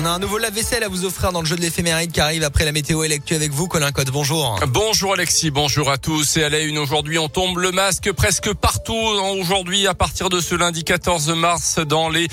On a un nouveau lave-vaisselle à vous offrir dans le jeu de l'éphéméride qui arrive après la météo et l'actu avec vous, Colin Code. Bonjour. Bonjour Alexis, bonjour à tous. Et à la une aujourd'hui, on tombe le masque presque partout. Aujourd'hui, à partir de ce lundi 14 mars, dans les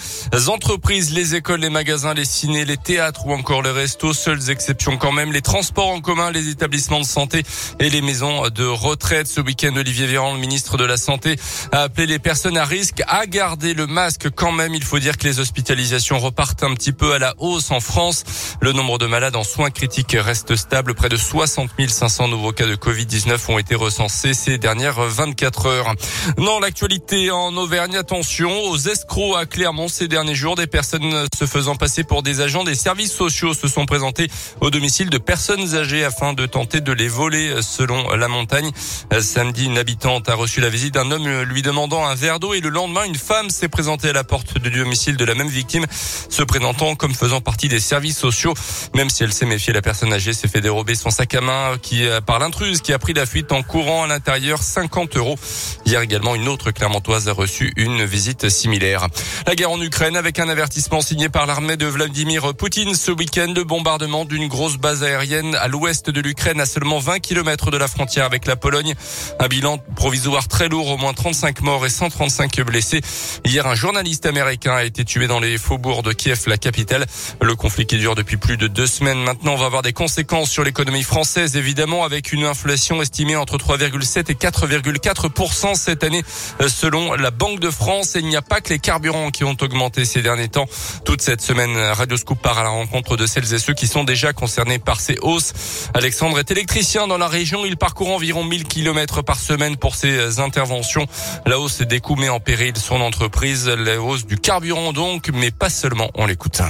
entreprises, les écoles, les magasins, les cinés, les théâtres ou encore les restos. Seules exceptions quand même, les transports en commun, les établissements de santé et les maisons de retraite. Ce week-end, Olivier Véran, le ministre de la Santé, a appelé les personnes à risque à garder le masque quand même. Il faut dire que les hospitalisations repartent un petit peu à la hausse en France. Le nombre de malades en soins critiques reste stable. Près de 60 500 nouveaux cas de Covid-19 ont été recensés ces dernières 24 heures. Dans l'actualité en Auvergne, attention aux escrocs à Clermont ces derniers jours. Des personnes se faisant passer pour des agents des services sociaux se sont présentés au domicile de personnes âgées afin de tenter de les voler selon la montagne. Samedi, une habitante a reçu la visite d'un homme lui demandant un verre d'eau et le lendemain, une femme s'est présentée à la porte du domicile de la même victime se présentant comme faisant partie des services sociaux. Même si elle s'est méfiée, la personne âgée s'est fait dérober son sac à main qui, euh, par l'intruse qui a pris la fuite en courant à l'intérieur 50 euros. Hier également, une autre Clermontoise a reçu une visite similaire. La guerre en Ukraine avec un avertissement signé par l'armée de Vladimir Poutine ce week-end. Le bombardement d'une grosse base aérienne à l'ouest de l'Ukraine à seulement 20 km de la frontière avec la Pologne. Un bilan provisoire très lourd, au moins 35 morts et 135 blessés. Hier, un journaliste américain a été tué dans les faubourgs de Kiev, la capitale. Le conflit qui dure depuis plus de deux semaines maintenant va avoir des conséquences sur l'économie française, évidemment, avec une inflation estimée entre 3,7 et 4,4% cette année, euh, selon la Banque de France. Et il n'y a pas que les carburants qui ont augmenté ces derniers temps. Toute cette semaine, Radio Scoop part à la rencontre de celles et ceux qui sont déjà concernés par ces hausses. Alexandre est électricien dans la région. Il parcourt environ 1000 km par semaine pour ses interventions. La hausse des coûts met en péril son entreprise. La hausse du carburant donc, mais pas seulement. On l'écoute.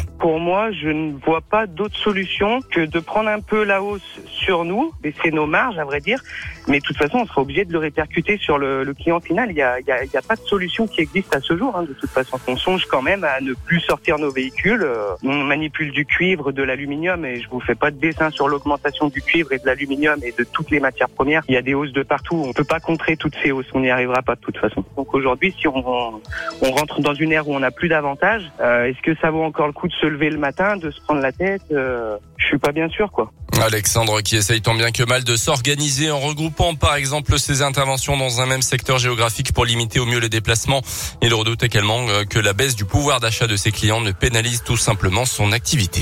Je ne vois pas d'autre solution que de prendre un peu la hausse sur nous, baisser nos marges, à vrai dire. Mais de toute façon, on sera obligé de le répercuter sur le, client final. Il n'y a, pas de solution qui existe à ce jour. Hein, de toute façon, on songe quand même à ne plus sortir nos véhicules. Euh, on manipule du cuivre, de l'aluminium, et je vous fais pas de dessin sur l'augmentation du cuivre et de l'aluminium et de toutes les matières premières. Il y a des hausses de partout. On peut pas contrer toutes ces hausses. On n'y arrivera pas de toute façon. Donc aujourd'hui, si on, on rentre dans une ère où on n'a plus d'avantages, euh, est-ce que ça vaut encore le coup de se lever le de se prendre la tête euh, Je suis pas bien sûr, quoi. Alexandre qui essaye tant bien que mal de s'organiser en regroupant par exemple ses interventions dans un même secteur géographique pour limiter au mieux les déplacements. Il redoute également euh, que la baisse du pouvoir d'achat de ses clients ne pénalise tout simplement son activité.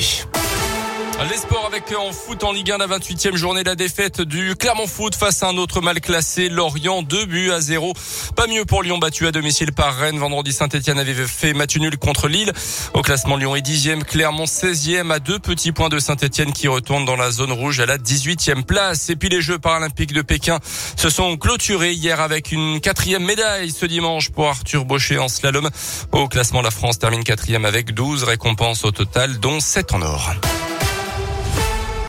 Les sports avec en foot en Ligue 1, la 28e journée, la défaite du Clermont Foot face à un autre mal classé, Lorient, 2 buts à 0. Pas mieux pour Lyon, battu à domicile par Rennes. Vendredi, Saint-Etienne avait fait match nul contre Lille. Au classement, Lyon est 10e, Clermont 16e à deux petits points de Saint-Etienne qui retourne dans la zone rouge à la 18e place. Et puis les Jeux paralympiques de Pékin se sont clôturés hier avec une quatrième médaille ce dimanche pour Arthur Baucher en slalom. Au classement, la France termine quatrième avec 12 récompenses au total, dont 7 en or.